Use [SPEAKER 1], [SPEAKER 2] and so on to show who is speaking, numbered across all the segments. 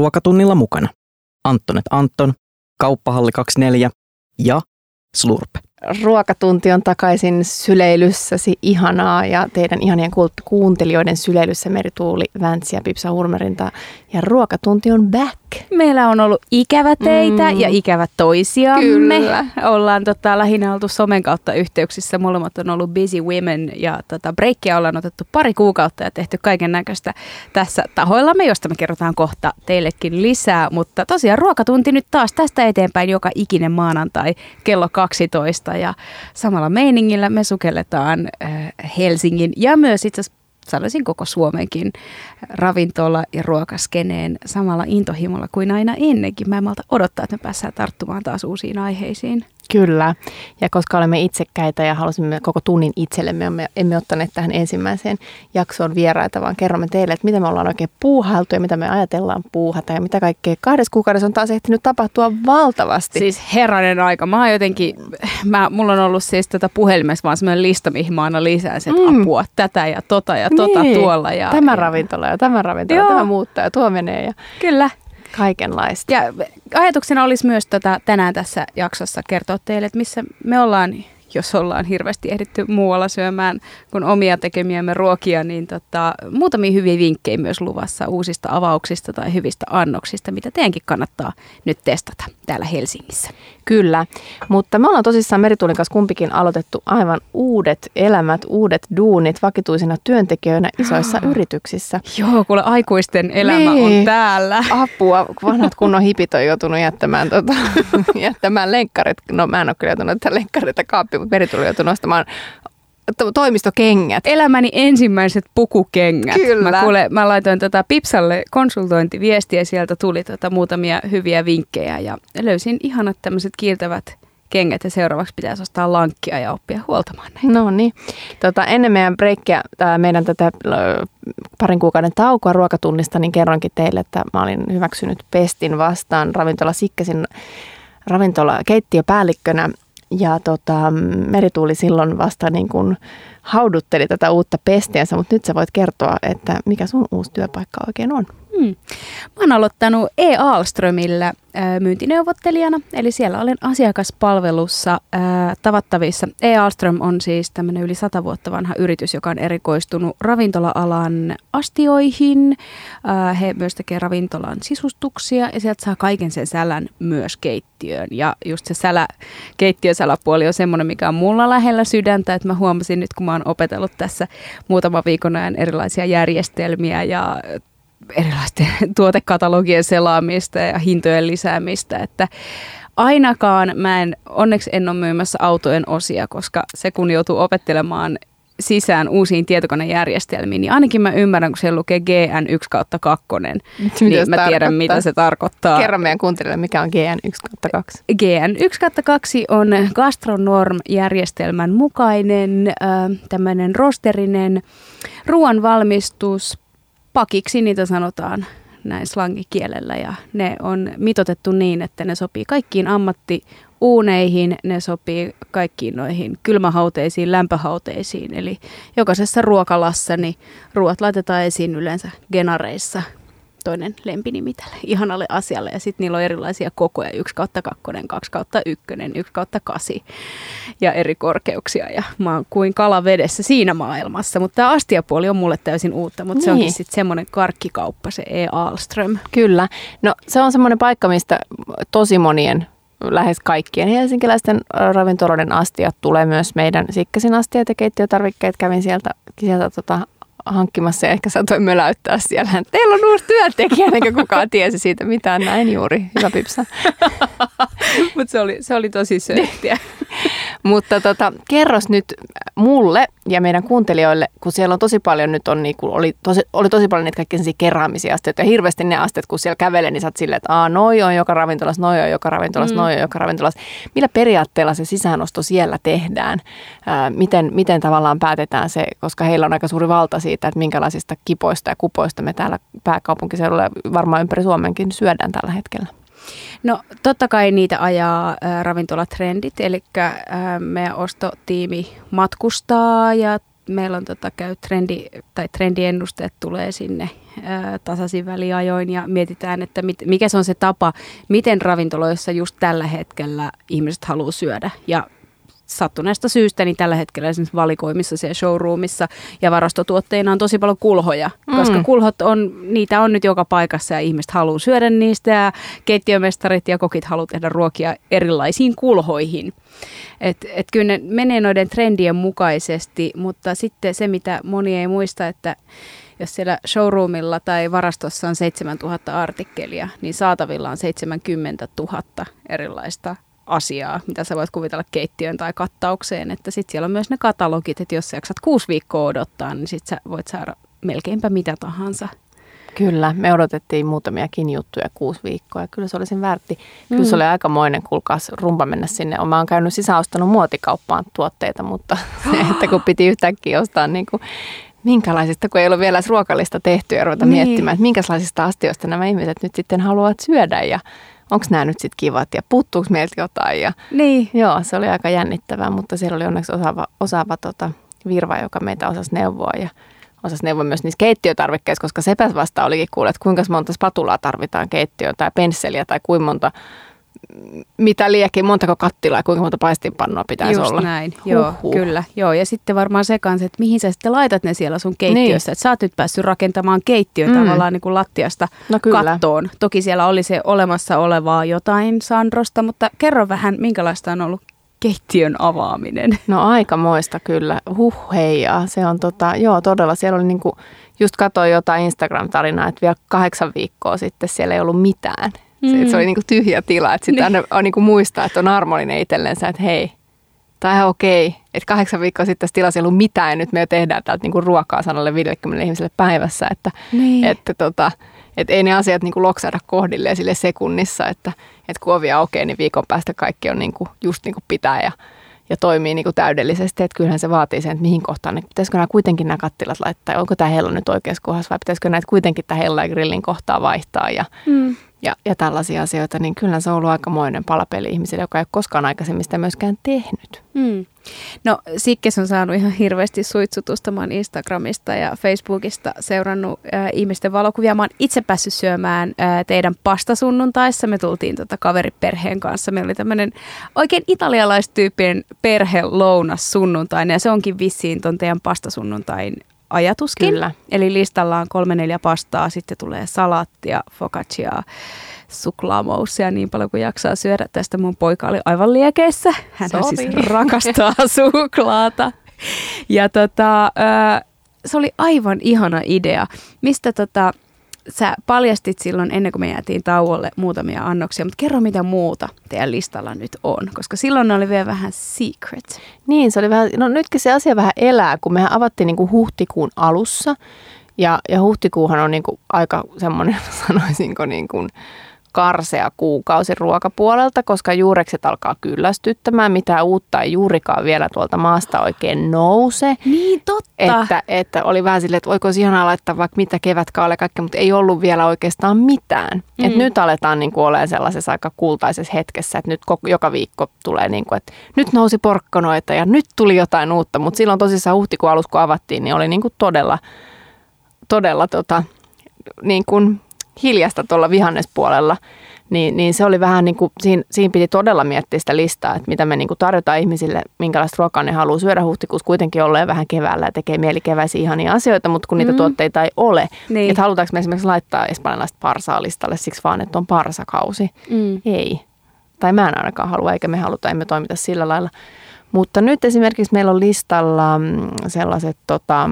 [SPEAKER 1] ruokatunnilla mukana Antonet Anton, Kauppahalli 24 ja Slurp.
[SPEAKER 2] Ruokatunti on takaisin syleilyssäsi ihanaa ja teidän ihanien kuuntelijoiden syleilyssä Merituuli, Väntsi ja Pipsa Hurmerinta. Ja ruokatunti on back.
[SPEAKER 3] Meillä on ollut ikävä teitä mm. ja ikävä toisiamme. Kyllä. Ollaan tota, lähinnä oltu somen kautta yhteyksissä. Molemmat on ollut busy women ja tota, breikkiä ollaan otettu pari kuukautta ja tehty kaiken näköistä tässä tahoillamme, josta me kerrotaan kohta teillekin lisää. Mutta tosiaan ruokatunti nyt taas tästä eteenpäin joka ikinen maanantai kello 12 ja samalla meiningillä me sukelletaan äh, Helsingin ja myös itse asiassa sanoisin koko Suomenkin ravintola- ja ruokaskeneen samalla intohimolla kuin aina ennenkin. Mä en malta odottaa, että me päästään tarttumaan taas uusiin aiheisiin.
[SPEAKER 2] Kyllä, ja koska olemme itsekkäitä ja halusimme koko tunnin itsellemme, me emme ottaneet tähän ensimmäiseen jaksoon vieraita, vaan kerromme teille, että mitä me ollaan oikein puuhailtu ja mitä me ajatellaan puuhata ja mitä kaikkea kahdessa kuukaudessa on taas ehtinyt tapahtua valtavasti.
[SPEAKER 3] Siis herranen aika. Mä oon jotenkin, mä, mulla on ollut siis tätä puhelimessa vaan semmoinen lista, mihin mä aina lisään että mm. apua, tätä ja tota ja tota niin. tuolla. Ja,
[SPEAKER 2] tämä ja... ravintola ja tämä ravintola, Joo. tämä muuttaa ja tuo menee. Ja...
[SPEAKER 3] Kyllä.
[SPEAKER 2] Kaikenlaista.
[SPEAKER 3] Ja ajatuksena olisi myös tota, tänään tässä jaksossa kertoa teille, että missä me ollaan jos ollaan hirveästi ehditty muualla syömään kuin omia tekemiämme ruokia, niin tota, muutamia hyviä vinkkejä myös luvassa uusista avauksista tai hyvistä annoksista, mitä teidänkin kannattaa nyt testata täällä Helsingissä.
[SPEAKER 2] Kyllä, mutta me ollaan tosissaan Merituulin kanssa kumpikin aloitettu aivan uudet elämät, uudet duunit vakituisina työntekijöinä isoissa oh. yrityksissä.
[SPEAKER 3] Joo, kuule aikuisten elämä niin. on täällä.
[SPEAKER 2] Apua, vanhat kunnon hipit on joutunut jättämään, tota, jättämään lenkkarit. No mä en ole kyllä joutunut lenkkareita kaappi, mutta Merituuli joutunut nostamaan toimistokengät.
[SPEAKER 3] Elämäni ensimmäiset pukukengät. Kyllä. Mä, kuule, mä laitoin tota Pipsalle konsultointiviestiä, sieltä tuli tota muutamia hyviä vinkkejä ja löysin ihanat tämmöiset kiiltävät kengät ja seuraavaksi pitäisi ostaa lankkia ja oppia huoltamaan näitä.
[SPEAKER 2] No niin. Tota, ennen meidän breikkiä, meidän tätä parin kuukauden taukoa ruokatunnista, niin kerroinkin teille, että mä olin hyväksynyt Pestin vastaan ravintola Sikkesin ravintola keittiöpäällikkönä ja tota, Merituuli silloin vasta niin kuin haudutteli tätä uutta pestiänsä, mutta nyt sä voit kertoa, että mikä sun uusi työpaikka oikein on. Hmm.
[SPEAKER 3] Mä oon aloittanut E. Alströmillä myyntineuvottelijana, eli siellä olen asiakaspalvelussa ää, tavattavissa. E. Alström on siis tämmöinen yli sata vuotta vanha yritys, joka on erikoistunut ravintola-alan astioihin. Ää, he myös tekee ravintolan sisustuksia ja sieltä saa kaiken sen sälän myös keittiöön. Ja just se sälä, keittiösäläpuoli on semmoinen, mikä on mulla lähellä sydäntä, että mä huomasin nyt, kun mä opetellut tässä muutama viikon ajan erilaisia järjestelmiä ja erilaisten tuotekatalogien selaamista ja hintojen lisäämistä, että ainakaan mä en, onneksi en ole myymässä autojen osia, koska se kun joutuu opettelemaan sisään uusiin tietokonejärjestelmiin, niin ainakin mä ymmärrän, kun siellä lukee GN1 kautta 2, niin mä tiedän, mitä se tarkoittaa.
[SPEAKER 2] Kerro meidän kuuntelijoille, mikä on GN1 kautta 2.
[SPEAKER 3] GN1 kautta 2 on Gastronorm-järjestelmän mukainen äh, tämmöinen rosterinen ruoanvalmistus, pakiksi niitä sanotaan näin slangikielellä ja ne on mitotettu niin, että ne sopii kaikkiin ammattiuuneihin, ne sopii kaikkiin noihin kylmähauteisiin, lämpöhauteisiin. Eli jokaisessa ruokalassa niin ruoat laitetaan esiin yleensä genareissa toinen lempinimi tälle ihanalle asialle. Ja sitten niillä on erilaisia kokoja, 1 kautta 2, 2 kautta 1, 1 kautta 8 ja eri korkeuksia. Ja mä oon kuin kala vedessä siinä maailmassa. Mutta tämä astiapuoli on mulle täysin uutta, mutta niin. se onkin niin. sitten semmoinen karkkikauppa, se E. Alström.
[SPEAKER 2] Kyllä. No se on semmoinen paikka, mistä tosi monien lähes kaikkien helsinkiläisten ravintoloiden astiat tulee myös meidän Sikkasin astiat ja keittiötarvikkeet. Kävin sieltä, sieltä tota, hankkimassa ja ehkä saatoin möläyttää siellä. Teillä on uusi työntekijä, eikä kukaan tiesi siitä mitään. Näin juuri, hyvä pipsa.
[SPEAKER 3] Mutta se oli, se oli tosi söittiä.
[SPEAKER 2] Mutta tota, kerros nyt mulle ja meidän kuuntelijoille, kun siellä on tosi paljon nyt on, niin kuin, oli, tosi, oli tosi paljon niitä kaikki keraamisia asteita ja hirveästi ne asteet, kun siellä kävelee, niin sä oot silleen, että Aa, noi on joka ravintolas, noi on joka ravintolas, mm. noi on joka ravintolas. Millä periaatteella se sisäänosto siellä tehdään? Ää, miten, miten tavallaan päätetään se, koska heillä on aika suuri valta siitä, että minkälaisista kipoista ja kupoista me täällä pääkaupunkiseudulla ja varmaan ympäri Suomenkin syödään tällä hetkellä.
[SPEAKER 3] No totta kai niitä ajaa äh, ravintolatrendit, eli äh, meidän ostotiimi matkustaa ja meillä on tota, käy trendi, tai trendiennusteet tulee sinne ää, tasaisin väliajoin ja mietitään, että mit, mikä se on se tapa, miten ravintoloissa just tällä hetkellä ihmiset haluaa syödä. Ja sattuneesta syystä niin tällä hetkellä esimerkiksi valikoimissa siellä showroomissa ja varastotuotteina on tosi paljon kulhoja, mm. koska kulhot on, niitä on nyt joka paikassa ja ihmiset haluaa syödä niistä ja keittiömestarit ja kokit haluaa tehdä ruokia erilaisiin kulhoihin. Et, et kyllä ne menee noiden trendien mukaisesti, mutta sitten se mitä moni ei muista, että jos siellä showroomilla tai varastossa on 7000 artikkelia, niin saatavilla on 70 000 erilaista asiaa, mitä sä voit kuvitella keittiön tai kattaukseen. Että sitten siellä on myös ne katalogit, että jos sä jaksat kuusi viikkoa odottaa, niin sitten sä voit saada melkeinpä mitä tahansa.
[SPEAKER 2] Kyllä, me odotettiin muutamiakin juttuja kuusi viikkoa ja kyllä se oli sen väärti. Kyllä mm. se oli aikamoinen, kuulkaas rumpa mennä sinne. Mä oon käynyt sisäostanut muotikauppaan tuotteita, mutta se, että kun piti yhtäkkiä ostaa niin kuin minkälaisista, kun ei ole vielä ruokallista tehty ja ruveta niin. miettimään, että minkälaisista astioista nämä ihmiset nyt sitten haluavat syödä ja onko nämä nyt sitten kivat ja puuttuuko meiltä jotain. Ja,
[SPEAKER 3] niin.
[SPEAKER 2] Joo, se oli aika jännittävää, mutta siellä oli onneksi osaava, osaava tota, virva, joka meitä osasi neuvoa ja osasi neuvoa myös niissä keittiötarvikkeissa, koska sepä vasta olikin kuullut, että kuinka monta spatulaa tarvitaan keittiöön tai pensseliä tai kuinka monta mitä liekin, montako kattilaa ja kuinka monta paistinpannua pitäisi
[SPEAKER 3] Just
[SPEAKER 2] olla.
[SPEAKER 3] näin, joo, kyllä. Joo, ja sitten varmaan se kanssa, että mihin sä sitten laitat ne siellä sun keittiössä. Niin. Että sä oot nyt päässyt rakentamaan keittiön mm. tavallaan niin kuin lattiasta no kyllä. kattoon. Toki siellä oli se olemassa olevaa jotain Sandrosta, mutta kerro vähän, minkälaista on ollut keittiön avaaminen.
[SPEAKER 2] No aika moista kyllä. Huh heijaa. Se on tota, joo todella, siellä oli niinku, just katsoin jotain Instagram-tarinaa, että vielä kahdeksan viikkoa sitten siellä ei ollut mitään. Mm. Se, se oli niinku tyhjä tila, että sitten niin. on niinku muistaa, että on armollinen itsellensä, että hei, tämä on ihan okei. Että kahdeksan viikkoa sitten tässä tilassa ei ollut mitään ja nyt me jo tehdään täältä niinku ruokaa sanalle 50 ihmiselle päivässä. Että, niin. että tota, et ei ne asiat niinku loksahda kohdilleen sille sekunnissa, että et kun ovi okei, niin viikon päästä kaikki on niinku, just niin kuin pitää ja, ja toimii niinku täydellisesti. Että kyllähän se vaatii sen, että mihin kohtaan, niin pitäisikö nämä kuitenkin nämä kattilat laittaa, onko tämä hella nyt oikeassa kohdassa vai pitäisikö näitä kuitenkin tämä hella ja grillin kohtaa vaihtaa ja, mm ja, ja tällaisia asioita, niin kyllä se on ollut aikamoinen palapeli ihmisille, joka ei ole koskaan aikaisemmin sitä myöskään tehnyt. Mm.
[SPEAKER 3] No Sikkes on saanut ihan hirveästi suitsutusta. Mä Instagramista ja Facebookista seurannut äh, ihmisten valokuvia. Mä oon itse päässyt syömään äh, teidän pastasunnuntaissa. Me tultiin tota kaveriperheen kanssa. Meillä oli tämmöinen oikein italialaistyyppinen perhe lounas sunnuntaina ja se onkin vissiin ton teidän pastasunnuntain ajatuskin. Kyllä. Eli listalla on kolme neljä pastaa, sitten tulee salattia, focaccia, suklaamoussia niin paljon kuin jaksaa syödä. Tästä mun poika oli aivan liekeissä. Hän siis rakastaa suklaata. Ja tota, se oli aivan ihana idea. Mistä tota, sä paljastit silloin ennen kuin me jäätiin tauolle muutamia annoksia, mutta kerro mitä muuta teidän listalla nyt on, koska silloin ne oli vielä vähän secret.
[SPEAKER 2] Niin, se oli vähän, no nytkin se asia vähän elää, kun mehän avattiin niin kuin huhtikuun alussa ja, ja huhtikuuhan on niin kuin aika semmoinen, sanoisinko niin kuin, karsea kuukausi ruokapuolelta, koska juurekset alkaa kyllästyttämään. Mitä uutta ei juurikaan vielä tuolta maasta oikein nouse.
[SPEAKER 3] Niin, totta.
[SPEAKER 2] Että, että oli vähän silleen, että voiko ihanaa laittaa vaikka mitä kevätkaale kaikkea, mutta ei ollut vielä oikeastaan mitään. Mm. Et nyt aletaan niin kuin olemaan sellaisessa aika kultaisessa hetkessä, että nyt koko, joka viikko tulee niin kuin, että nyt nousi porkkanoita ja nyt tuli jotain uutta. Mutta silloin tosissaan huhtikuun alussa, kun avattiin, niin oli niin kuin todella, todella tota, niin kuin hiljasta tuolla vihannespuolella, niin, niin se oli vähän niin kuin, siinä, siinä piti todella miettiä sitä listaa, että mitä me niin kuin tarjotaan ihmisille, minkälaista ruokaa ne haluaa syödä huhtikuussa kuitenkin olleen vähän keväällä ja tekee mieli keväisiä ihania asioita, mutta kun niitä mm. tuotteita ei ole, niin. että halutaanko me esimerkiksi laittaa espanjalaista parsaa listalle siksi vaan, että on parsakausi. Mm. Ei. Tai mä en ainakaan halua, eikä me haluta, emme toimita sillä lailla. Mutta nyt esimerkiksi meillä on listalla mm, sellaiset tota,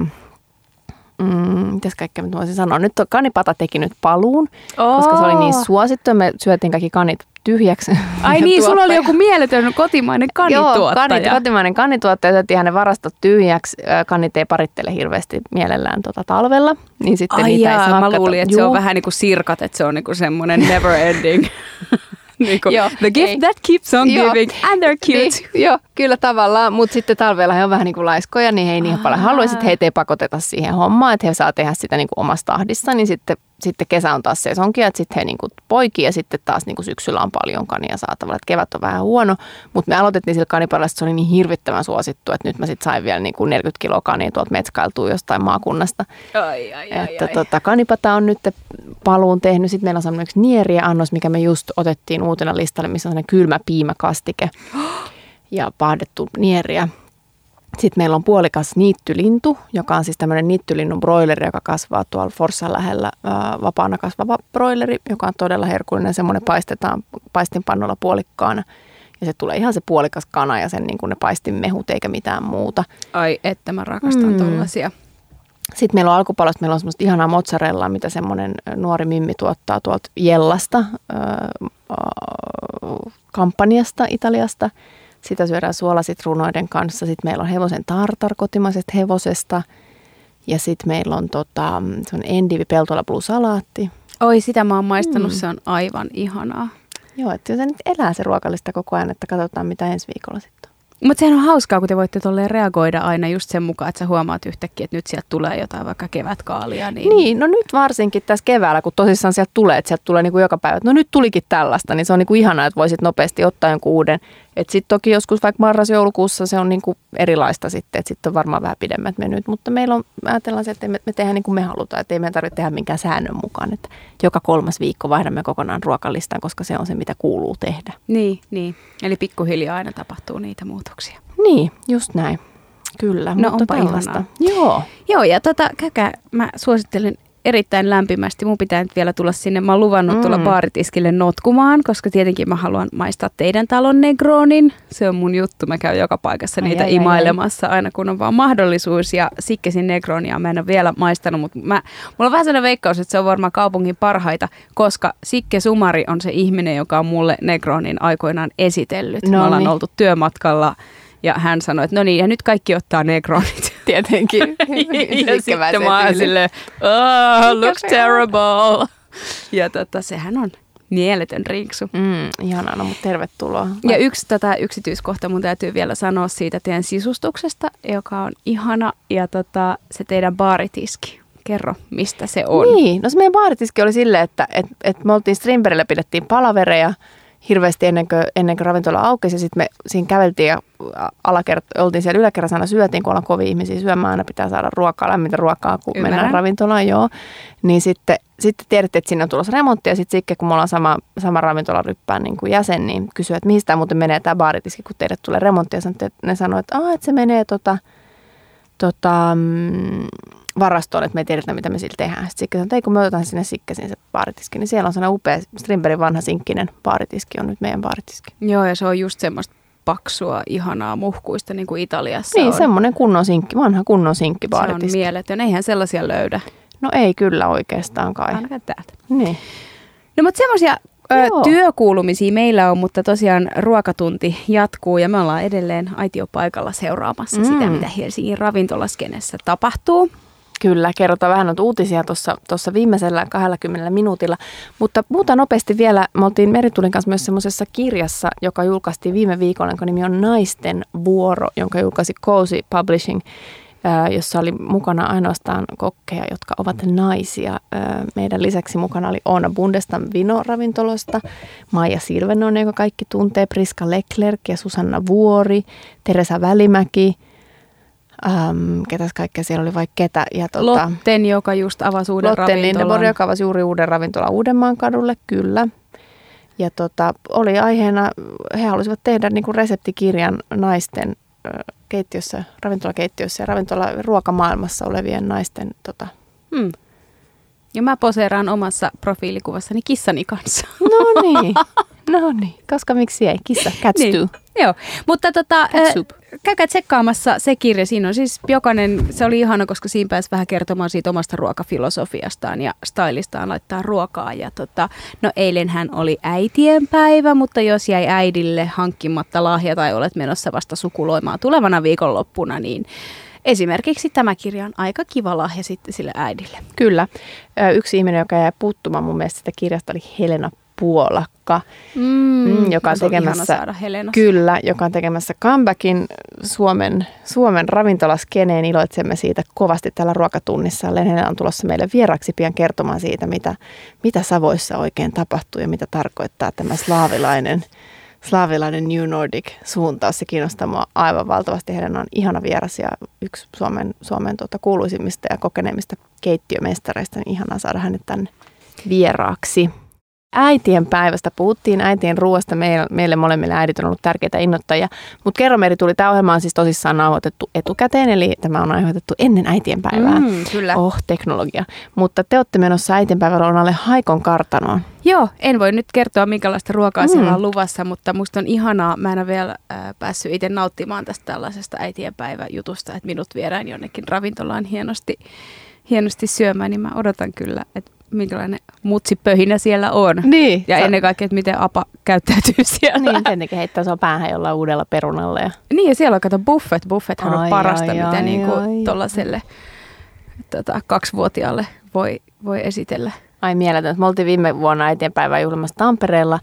[SPEAKER 2] mm, mitäs kaikkea mä voisin sanoa. Nyt kanipata teki nyt paluun, oh. koska se oli niin suosittu. Me syötiin kaikki kanit tyhjäksi.
[SPEAKER 3] Ai niin, sulla oli joku mieletön kotimainen kanituottaja. Joo, kanit,
[SPEAKER 2] kotimainen kanituottaja. Otettiin hänen varastot tyhjäksi. Kanit ei parittele hirveästi mielellään tuota talvella. Niin sitten
[SPEAKER 3] Ai
[SPEAKER 2] niitä
[SPEAKER 3] jaa, ei mä luulin, että Juu. se on vähän niin kuin sirkat, että se on niin kuin semmoinen never ending. niin kuin, joo, the gift ei. that keeps on joo. giving and they're cute.
[SPEAKER 2] Niin, joo, kyllä tavallaan, mutta sitten talvella he on vähän niin kuin laiskoja, niin he ei niin paljon halua, että heitä ei pakoteta siihen hommaan, että he saa tehdä sitä niin kuin omassa tahdissa, niin sitten sitten kesä on taas sesonkia, että sitten he niin kuin poikii ja sitten taas niin kuin syksyllä on paljon kania saatavilla. Että kevät on vähän huono, mutta me aloitettiin sillä kaniparilla, että se oli niin hirvittävän suosittu, että nyt mä sitten sain vielä niin kuin 40 kiloa kania tuolta metskailtua jostain maakunnasta.
[SPEAKER 3] Ai, ai, ai,
[SPEAKER 2] että
[SPEAKER 3] ai.
[SPEAKER 2] Tota, kanipata on nyt paluun tehnyt. Sitten meillä on semmoinen yksi nieriä-annos, mikä me just otettiin uutena listalle, missä on sellainen kylmä piimäkastike ja pahdettu nieriä. Sitten meillä on puolikas niittylintu, joka on siis tämmöinen niittylinnun broileri, joka kasvaa tuolla Forssan lähellä ää, vapaana kasvava broileri, joka on todella herkullinen. Semmoinen paistetaan paistinpannulla puolikkaana ja se tulee ihan se puolikas kana ja sen niin kuin ne paistinmehut eikä mitään muuta.
[SPEAKER 3] ai, että mä rakastan
[SPEAKER 2] Mm.
[SPEAKER 3] tollasia.
[SPEAKER 2] Sitten meillä on alkupalosta, meillä on semmoista ihanaa mozzarellaa, mitä semmoinen nuori mimmi tuottaa tuolta Jellasta, äh, äh, kampanjasta Italiasta. Sitä syödään suolasitruunoiden kanssa. Sitten meillä on hevosen tartar kotimaisesta hevosesta. Ja sitten meillä on tota, semmoinen endivi peltola blue salaatti.
[SPEAKER 3] Oi, sitä mä oon maistanut,
[SPEAKER 2] Mm.
[SPEAKER 3] se on aivan ihanaa.
[SPEAKER 2] Joo, että se nyt elää se ruokalista koko ajan, että katsotaan mitä ensi viikolla sitten on.
[SPEAKER 3] Mutta sehän on hauskaa, kun te voitte tolleen reagoida aina just sen mukaan, että sä huomaat yhtäkkiä, että nyt sieltä tulee jotain vaikka kevätkaalia. Niin,
[SPEAKER 2] Niin, no nyt varsinkin tässä keväällä, kun tosissaan sieltä tulee, että sieltä tulee niin kuin joka päivä, että no nyt tulikin tällaista, niin se on niin kuin ihanaa, että voisit nopeasti ottaa jonkun uuden. Että sitten toki joskus vaikka marras-joulukuussa se on niin kuin erilaista sitten, että sitten on varmaan vähän pidemmät mennyt, mutta meillä on, ajatellaan se, että me, me tehdään niin kuin me halutaan, että ei meidän tarvitse tehdä minkään säännön mukaan, että joka kolmas viikko vaihdamme kokonaan ruokalistan, koska se on se, mitä kuuluu tehdä.
[SPEAKER 3] niin, niin. Eli pikkuhiljaa aina tapahtuu niitä muutoksia.
[SPEAKER 2] Niin, just näin. Kyllä,
[SPEAKER 3] No,
[SPEAKER 2] mutta
[SPEAKER 3] onpa
[SPEAKER 2] tällaista.
[SPEAKER 3] ihanaa.
[SPEAKER 2] Joo.
[SPEAKER 3] Joo, ja tota, käykää, mä suosittelen erittäin lämpimästi. Mun pitää nyt vielä tulla sinne. Mä oon luvannut mm. tulla baaritiskille notkumaan, koska tietenkin mä haluan maistaa teidän talon Negronin. Se on mun juttu. Mä käyn joka paikassa
[SPEAKER 2] Ai,
[SPEAKER 3] niitä
[SPEAKER 2] ai, ai,
[SPEAKER 3] imailemassa aina kun on vaan mahdollisuus. Ja Sikkesin Negronia mä en ole vielä maistanut, mutta mä, mulla on vähän sellainen veikkaus, että se on varmaan kaupungin parhaita, koska Sikke Sumari on se ihminen, joka on mulle Negronin aikoinaan esitellyt.
[SPEAKER 2] No
[SPEAKER 3] me ollaan
[SPEAKER 2] niin.
[SPEAKER 3] oltu työmatkalla ja hän sanoi, että no niin, ja nyt kaikki ottaa Negronit.
[SPEAKER 2] Tietenkin.
[SPEAKER 3] ja sitten mä oon silleen, oh, looks
[SPEAKER 2] se on?"
[SPEAKER 3] terrible. Ja tota, sehän on mieletön rinksu.
[SPEAKER 2] Mm, ihanaa, no mutta tervetuloa.
[SPEAKER 3] Ja yksi tota, yksityiskohta mun täytyy vielä sanoa siitä teidän sisustuksesta, joka on ihana, ja tota, se teidän baaritiski. Kerro, mistä se on.
[SPEAKER 2] Niin, no se meidän baaritiski oli silleen, että et, et me oltiin Strimberillä, pidettiin palavereja hirveästi ennen kuin, ennen kuin ravintola aukesi. Ja sitten me siinä käveltiin ja alakert, oltiin siellä yläkerrassa aina syötiin, kun ollaan kovin ihmisiä syömään. Aina pitää saada ruokaa, lämmintä ruokaa, kun
[SPEAKER 3] Ymmärrän.
[SPEAKER 2] mennään ravintolaan, joo. Niin sitten, sitten tiedettiin, että sinne on tulossa remontti ja sitten Sikke, kun me ollaan sama, sama ravintolaryppään niin kuin jäsen, niin kysyi, että tämä muuten menee tämä baaritiski, kun teille tulee remontti. Ja sanottiin, että ne sanoivat, että, että se menee tota, tota, mm, varastoon, että me ei tiedetä, mitä me sillä tehdään. Sitten Sikke sanoi, että ei kun me otetaan sinne Sikkesin se baaritiski, niin siellä on sellainen upea Strimberin vanha sinkkinen baaritiski, on nyt meidän baaritiski.
[SPEAKER 3] Joo, ja se on just semmoista paksua, ihanaa, muhkuista, niin kuin Italiassa
[SPEAKER 2] niin,
[SPEAKER 3] on.
[SPEAKER 2] semmoinen kunnon sinkki, vanha kunnon sinkki
[SPEAKER 3] se on
[SPEAKER 2] baaritiski.
[SPEAKER 3] mieletön. Eihän sellaisia löydä,
[SPEAKER 2] no ei kyllä oikeastaan kai.
[SPEAKER 3] ainakaan täältä.
[SPEAKER 2] Niin.
[SPEAKER 3] No mutta semmoisia
[SPEAKER 2] Joo.
[SPEAKER 3] työkuulumisia meillä on, mutta tosiaan ruokatunti jatkuu ja me ollaan edelleen aitiopaikalla seuraamassa mm. sitä, mitä Helsingin ravintolaskenessä tapahtuu.
[SPEAKER 2] Kyllä, kerrotaan vähän noita uutisia tuossa, viimeisellä 20 minuutilla. Mutta puhutaan nopeasti vielä. Me oltiin Meritulin kanssa myös semmoisessa kirjassa, joka julkaistiin viime viikolla, jonka nimi on Naisten vuoro, jonka julkaisi Cozy Publishing, jossa oli mukana ainoastaan kokkeja, jotka ovat naisia. Meidän lisäksi mukana oli Oona Bundestam Vino-ravintolosta, Maija Silvenonen, joka kaikki tuntee, Priska Leclerc ja Susanna Vuori, Teresa Välimäki, Ähm, ketäs kaikkea siellä oli vai ketä. Ja tota,
[SPEAKER 3] Lotten, joka just avasi uuden
[SPEAKER 2] Lotten
[SPEAKER 3] ravintolan.
[SPEAKER 2] Lindeborg, joka avasi juuri uuden ravintola Uudenmaan kadulle, kyllä. Ja tota, oli aiheena, he halusivat tehdä niin kuin reseptikirjan naisten keittiössä, ravintolakeittiössä ja ravintola ruokamaailmassa olevien naisten tota,
[SPEAKER 3] Hmm. Ja mä poseeraan omassa profiilikuvassani kissani kanssa.
[SPEAKER 2] No niin, no niin, koska miksi ei, kissa, cats
[SPEAKER 3] Niin. Joo, mutta tota,
[SPEAKER 2] Cat soup.
[SPEAKER 3] Käykää tsekkaamassa se kirja. Siinä on siis jokainen, se oli ihana, koska siinä pääsi vähän kertomaan siitä omasta ruokafilosofiastaan ja stylistaan laittaa ruokaa. Ja tota, no eilenhän oli äitien päivä, mutta jos jäi äidille hankkimatta lahja tai olet menossa vasta sukuloimaan tulevana viikonloppuna, niin esimerkiksi tämä kirja on aika kiva lahja sitten sille äidille.
[SPEAKER 2] Kyllä. Yksi ihminen, joka jäi puuttumaan mun mielestä sitä kirjasta oli Helena Puolakka,
[SPEAKER 3] Mm,
[SPEAKER 2] joka on tekemässä- kyllä, joka on tekemässä comebackin Suomen, Suomen ravintolaskeneen. Iloitsemme siitä kovasti tällä ruokatunnissa. Helena on tulossa meille vieraksi pian kertomaan siitä, mitä, mitä Savoissa oikein tapahtuu ja mitä tarkoittaa tämä slaavilainen, slaavilainen New Nordic suuntaus. Se kiinnostaa mua aivan valtavasti. Helena on ihana vieras ja yksi Suomen, Suomen tuota, kuuluisimmista ja kokeneimmista keittiömestareista. Niin ihanaa saada hänet tänne vieraaksi. Äitien päivästä puhuttiin, äitien ruoasta. Meille, meille molemmille äidit on ollut tärkeitä innoittajia. Mutta kerro Meri tuli, tämä ohjelma on siis tosissaan nauhoitettu etukäteen, eli tämä on aiheutettu ennen äitien päivää.
[SPEAKER 3] Mm, kyllä.
[SPEAKER 2] Oh, teknologia. Mutta te olette menossa äitienpäivälounalle Haikon kartanoon.
[SPEAKER 3] Joo, en voi nyt kertoa minkälaista ruokaa
[SPEAKER 2] Mm.
[SPEAKER 3] mm. siellä on luvassa, mutta musta on ihanaa. Mä en ole vielä äh, päässyt itse nauttimaan tästä tällaisesta äitienpäiväjutusta, että minut viedään jonnekin ravintolaan hienosti, hienosti syömään, niin mä odotan kyllä, että minkälainen mutsipöhinä siellä on.
[SPEAKER 2] Niin.
[SPEAKER 3] Ja ennen kaikkea, että miten apa käyttäytyy siellä.
[SPEAKER 2] Niin, tietenkin heittää se päähän jollain uudella perunalla. Ja...
[SPEAKER 3] Niin, ja siellä on kato buffet. Buffethan
[SPEAKER 2] Ai,
[SPEAKER 3] on parasta,
[SPEAKER 2] ai,
[SPEAKER 3] mitä
[SPEAKER 2] ai,
[SPEAKER 3] niinku
[SPEAKER 2] ai.
[SPEAKER 3] tuollaiselle tota, kaksivuotiaalle voi, voi esitellä.
[SPEAKER 2] Ai mieletön. Me oltiin viime vuonna äitienpäivän juhlimassa Tampereella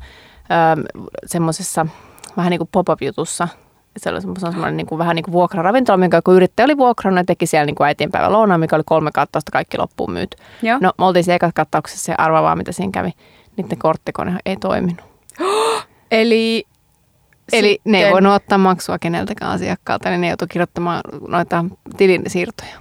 [SPEAKER 2] öö, semmoisessa vähän niin kuin pop-up-jutussa. Se oli semmoinen, semmoinen niin kuin, vähän niin kuin vuokraravintola, minkä joku yrittäjä oli vuokrannut ja teki siellä niin kuin äitienpäivän lounaan, mikä oli kolme kattausta kaikki loppuun myyty.
[SPEAKER 3] Joo.
[SPEAKER 2] No, me oltiin siellä ekat kattauksessa ja arvaa vaan, mitä siinä kävi. Niiden korttikone ei toiminut.
[SPEAKER 3] Eli,
[SPEAKER 2] Eli ne ei
[SPEAKER 3] sitten-
[SPEAKER 2] voinut ottaa maksua keneltäkään asiakkaalta, niin ne joutui kirjoittamaan noita tilinsiirtoja.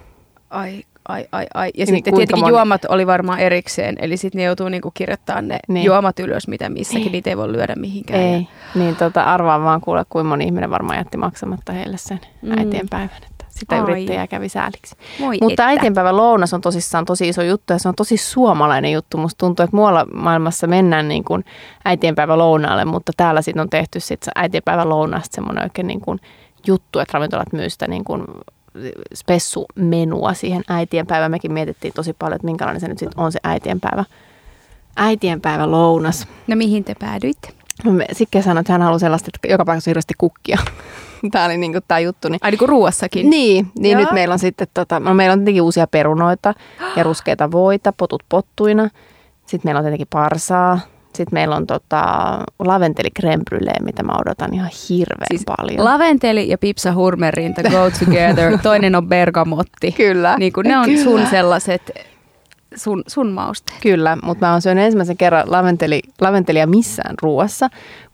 [SPEAKER 3] Ai, ai, ai, ai. Ja
[SPEAKER 2] Niin
[SPEAKER 3] sitten tietenkin
[SPEAKER 2] moni-
[SPEAKER 3] juomat oli varmaan erikseen, eli sitten ne joutuu niinku kirjoittamaan ne
[SPEAKER 2] Niin.
[SPEAKER 3] niin. juomat ylös, mitä missäkin, niitä ei voi lyödä mihinkään.
[SPEAKER 2] Ei, niin tota, arvaan vaan kuule, kuinka moni ihminen varmaan jätti maksamatta heille sen mm.
[SPEAKER 3] Mm.
[SPEAKER 2] äitienpäivän. Että sitä
[SPEAKER 3] Ai.
[SPEAKER 2] yrittäjää kävi sääliksi.
[SPEAKER 3] Moi
[SPEAKER 2] Mutta
[SPEAKER 3] että.
[SPEAKER 2] äitienpäivän lounas on tosissaan tosi iso juttu ja se on tosi suomalainen juttu. Musta tuntuu, että muualla maailmassa mennään niin kuin äitienpäivän lounaalle, mutta täällä sitten on tehty sit äitienpäivän lounasta semmoinen oikein niin kuin juttu, että ravintolat myy sitä niin kuin spessumenua siihen äitienpäivään. Mekin mietittiin tosi paljon, että minkälainen se nyt sitten on se äitienpäivä. Äitienpäivä lounas.
[SPEAKER 3] No mihin te päädyitte?
[SPEAKER 2] No Sikke sanoi, että hän haluaa sellaista, että joka paikassa on hirveästi kukkia. Tämä oli niin tämä juttu. Niin
[SPEAKER 3] Ai niin kuin ruuassakin?
[SPEAKER 2] niin, niin
[SPEAKER 3] Joo.
[SPEAKER 2] nyt meillä on sitten, tota, no meillä on tietenkin uusia perunoita ja ruskeita voita, potut pottuina. Sitten meillä on tietenkin parsaa. Sitten meillä on tota, laventeli creme brûlée, mitä mä odotan ihan hirveän
[SPEAKER 3] Siis
[SPEAKER 2] paljon.
[SPEAKER 3] Laventeli ja Pipsa Hurmerin the go together. Toinen on bergamotti.
[SPEAKER 2] Kyllä.
[SPEAKER 3] Niin kuin ne on
[SPEAKER 2] Kyllä.
[SPEAKER 3] sun sellaiset, sun, sun mausteet.
[SPEAKER 2] Kyllä, mutta mä oon syönyt ensimmäisen kerran laventeli, laventelia missään ruuassa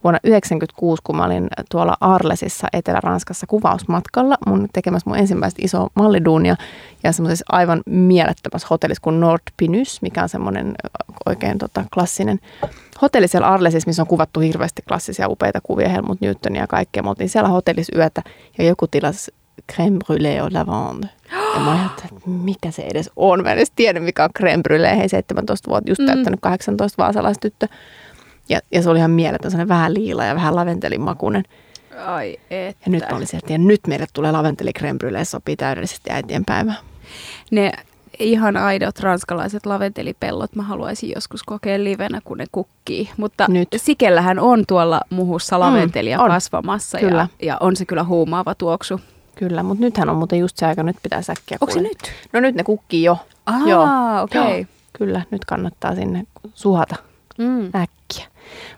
[SPEAKER 2] vuonna 1996, kun mä olin tuolla Arlesissa Etelä-Ranskassa kuvausmatkalla. Mun tekemässä mun ensimmäistä isoa malliduunia ja semmoisessa aivan mielettömässä hotellissa kuin Nord Pinus, mikä on semmoinen oikein tota, klassinen hotelli siellä Arlesissa, missä on kuvattu hirveästi klassisia upeita kuvia, Helmut Newtonia ja kaikkea. Me oltiin siellä hotellissa yötä ja joku tilasi crème brûlée au lavande. Ja mä ajattelin, että mikä se edes on. Mä en edes tiedä, mikä on crème brûlée. Hei, 17 vuotta, just
[SPEAKER 3] Mm.
[SPEAKER 2] täyttänyt 18 vaasalaistyttö. Ja, ja se oli ihan mieletön, sellainen vähän liila ja vähän laventelin makuinen.
[SPEAKER 3] Ai että.
[SPEAKER 2] Ja nyt mä olin sieltä, ja nyt meille tulee laventeli crème brûlée, sopii täydellisesti äitien päivään.
[SPEAKER 3] Ne ihan aidot ranskalaiset laventelipellot mä haluaisin joskus kokea livenä, kun ne kukkii. Mutta
[SPEAKER 2] Nyt.
[SPEAKER 3] Sikellähän on tuolla muhussa laventelia
[SPEAKER 2] Mm, on.
[SPEAKER 3] kasvamassa
[SPEAKER 2] Kyllä.
[SPEAKER 3] Ja, ja on se kyllä huumaava tuoksu.
[SPEAKER 2] Kyllä, mutta nythän on muuten just se aika, nyt pitää säkkiä.
[SPEAKER 3] Onko se nyt?
[SPEAKER 2] No nyt ne kukkii jo.
[SPEAKER 3] Aa,
[SPEAKER 2] Joo.
[SPEAKER 3] okei.
[SPEAKER 2] Joo. Kyllä, nyt kannattaa sinne suhata
[SPEAKER 3] Mm.
[SPEAKER 2] äkkiä.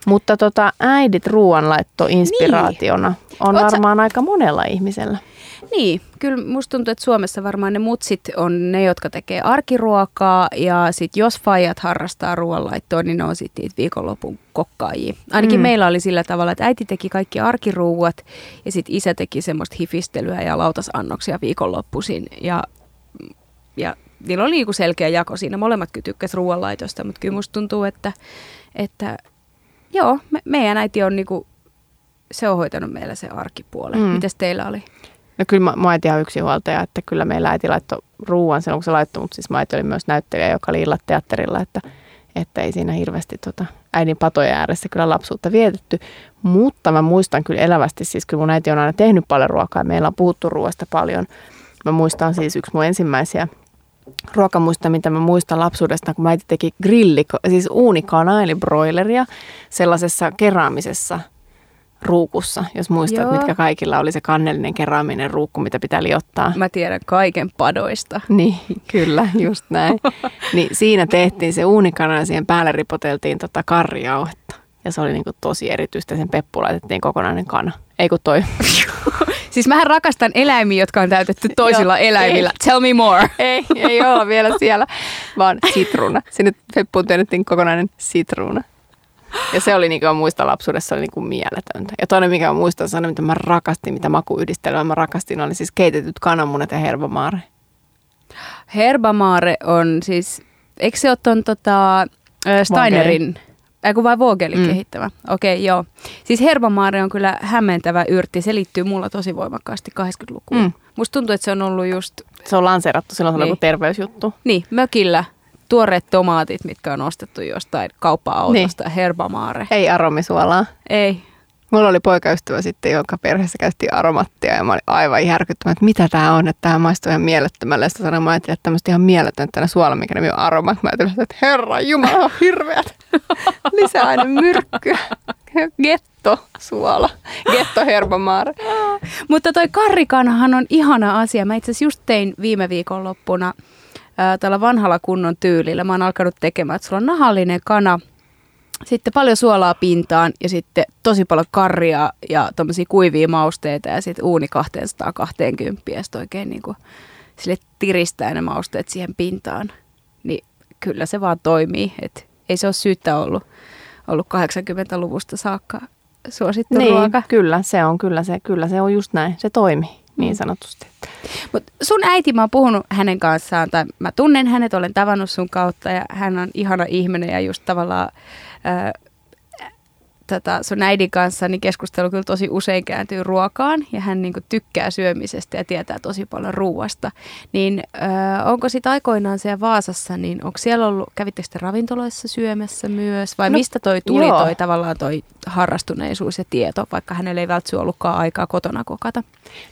[SPEAKER 2] Mutta tota, äidit ruoanlaitto inspiraationa niin. on
[SPEAKER 3] Oot sä-
[SPEAKER 2] varmaan aika monella ihmisellä.
[SPEAKER 3] Niin, kyllä musta tuntuu, että Suomessa varmaan ne mutsit on ne, jotka tekee arkiruokaa ja sit jos faijat harrastaa ruoanlaittoa, niin ne on sitten niitä viikonlopun kokkaajia. Ainakin
[SPEAKER 2] Mm.
[SPEAKER 3] meillä oli sillä tavalla, että äiti teki kaikki arkiruuat ja sitten isä teki semmoista hifistelyä ja lautasannoksia viikonloppuisin ja, ja niillä oli niinku selkeä jako siinä. Molemmat kyllä tykkäs ruoanlaitosta, mutta kyllä musta tuntuu, että, että joo, me, meidän äiti on niinku, se on hoitanut meillä se arkipuolen.
[SPEAKER 2] Mm.
[SPEAKER 3] Mm. Mites teillä oli?
[SPEAKER 2] No kyllä mä, äiti ihan yksinhuoltaja, että kyllä meillä äiti laittoi ruuan silloin, kun se laittoi, mutta siis mä äiti oli myös näyttelijä, joka oli illat teatterilla, että, että ei siinä hirveästi tota, äidin patojen ääressä kyllä lapsuutta vietetty. Mutta mä muistan kyllä elävästi, siis kyllä mun äiti on aina tehnyt paljon ruokaa ja meillä on puhuttu ruoasta paljon. Mä muistan siis yksi mun ensimmäisiä ruokamuista, mitä mä muistan lapsuudesta, kun mä äiti teki grilli, siis uunikana eli broileria sellaisessa keraamisessa ruukussa, jos muistat,
[SPEAKER 3] Joo.
[SPEAKER 2] mitkä kaikilla oli se kannellinen keraaminen ruukku, mitä pitää liottaa.
[SPEAKER 3] Mä tiedän kaiken padoista.
[SPEAKER 2] Niin, kyllä, just näin. niin siinä tehtiin se uunikana ja siihen päälle ripoteltiin tota karjauhetta. Ja se oli niin kuin tosi erityistä. Sen peppu laitettiin kokonainen kana. Ei kun toi.
[SPEAKER 3] Siis mähän rakastan eläimiä, jotka on täytetty toisilla
[SPEAKER 2] Joo,
[SPEAKER 3] eläimillä.
[SPEAKER 2] ei.
[SPEAKER 3] Tell me more.
[SPEAKER 2] ei, ei olla vielä siellä, vaan sitruuna. Sinne peppuun työnnettiin kokonainen sitruuna. Ja se oli, niin kuin mä muistan lapsuudessa, oli niin kuin mieletöntä. Ja toinen, mikä mä muistan, on, mitä mä rakastin, mitä makuyhdistelmää mä rakastin, oli siis keitetyt kananmunat ja herbamaare.
[SPEAKER 3] Herbamaare on siis, eikö se ole ton tota, Steinerin, ei kun vai Vogelin
[SPEAKER 2] Mm.
[SPEAKER 3] kehittämä? Okei, okay, joo. Siis herbamaare on kyllä hämmentävä yrtti. Se liittyy mulla tosi voimakkaasti 80-lukuun.
[SPEAKER 2] Mm.
[SPEAKER 3] Musta tuntuu, että se on ollut just,
[SPEAKER 2] Se on lanseerattu silloin,
[SPEAKER 3] Niin.
[SPEAKER 2] joku terveysjuttu.
[SPEAKER 3] niin, mökillä tuoreet tomaatit, mitkä on ostettu jostain kauppa-autosta. Niin. Herbamaare.
[SPEAKER 2] Ei aromisuolaa.
[SPEAKER 3] Ei.
[SPEAKER 2] Mulla oli poikaystävä sitten, jonka perheessä käytettiin aromattia ja mä olin aivan järkyttynyt, että mitä tämä on, että tämä maistuu ihan mielettömälle. Sitten sanoin, mä ajattelin, että tämmöistä ihan mieletöntä tänä suola, mikä nimi on aromat. Mä ajattelin, että herra jumala, on hirveät. Lisäaine myrkkyä. Getto suola. Getto herbamaare.
[SPEAKER 3] Mutta toi karrikanahan on ihana asia. Mä itse asiassa just tein viime viikon loppuna ää, tällä vanhalla kunnon tyylillä. Mä oon alkanut tekemään, että sulla on nahallinen kana, sitten paljon suolaa pintaan ja sitten tosi paljon karria ja tommosia kuivia mausteita ja sitten uuni 220 ja sitten oikein niinku sille tiristää ne mausteet siihen pintaan. Niin kyllä se vaan toimii. Et ei se ole syyttä ollut, ollut 80-luvusta saakka suosittu
[SPEAKER 2] Niin,
[SPEAKER 3] ruoka.
[SPEAKER 2] kyllä, se on, kyllä se, kyllä se on just näin. Se toimii niin
[SPEAKER 3] Mm.
[SPEAKER 2] sanotusti.
[SPEAKER 3] Mut sun äiti, mä oon puhunut hänen kanssaan, tai mä tunnen hänet, olen tavannut sun kautta, ja hän on ihana ihminen, ja just tavallaan ää, tota, sun äidin kanssa niin keskustelu kyllä tosi usein kääntyy ruokaan, ja hän niinku tykkää syömisestä ja tietää tosi paljon ruuasta. Niin ää, onko sit aikoinaan siellä Vaasassa, niin onko siellä ollut, kävittekö te ravintoloissa syömässä myös, vai
[SPEAKER 2] No,
[SPEAKER 3] mistä toi tuli
[SPEAKER 2] joo.
[SPEAKER 3] toi tavallaan toi harrastuneisuus ja tieto, vaikka hänellä ei välttämättä ollutkaan aikaa kotona kokata?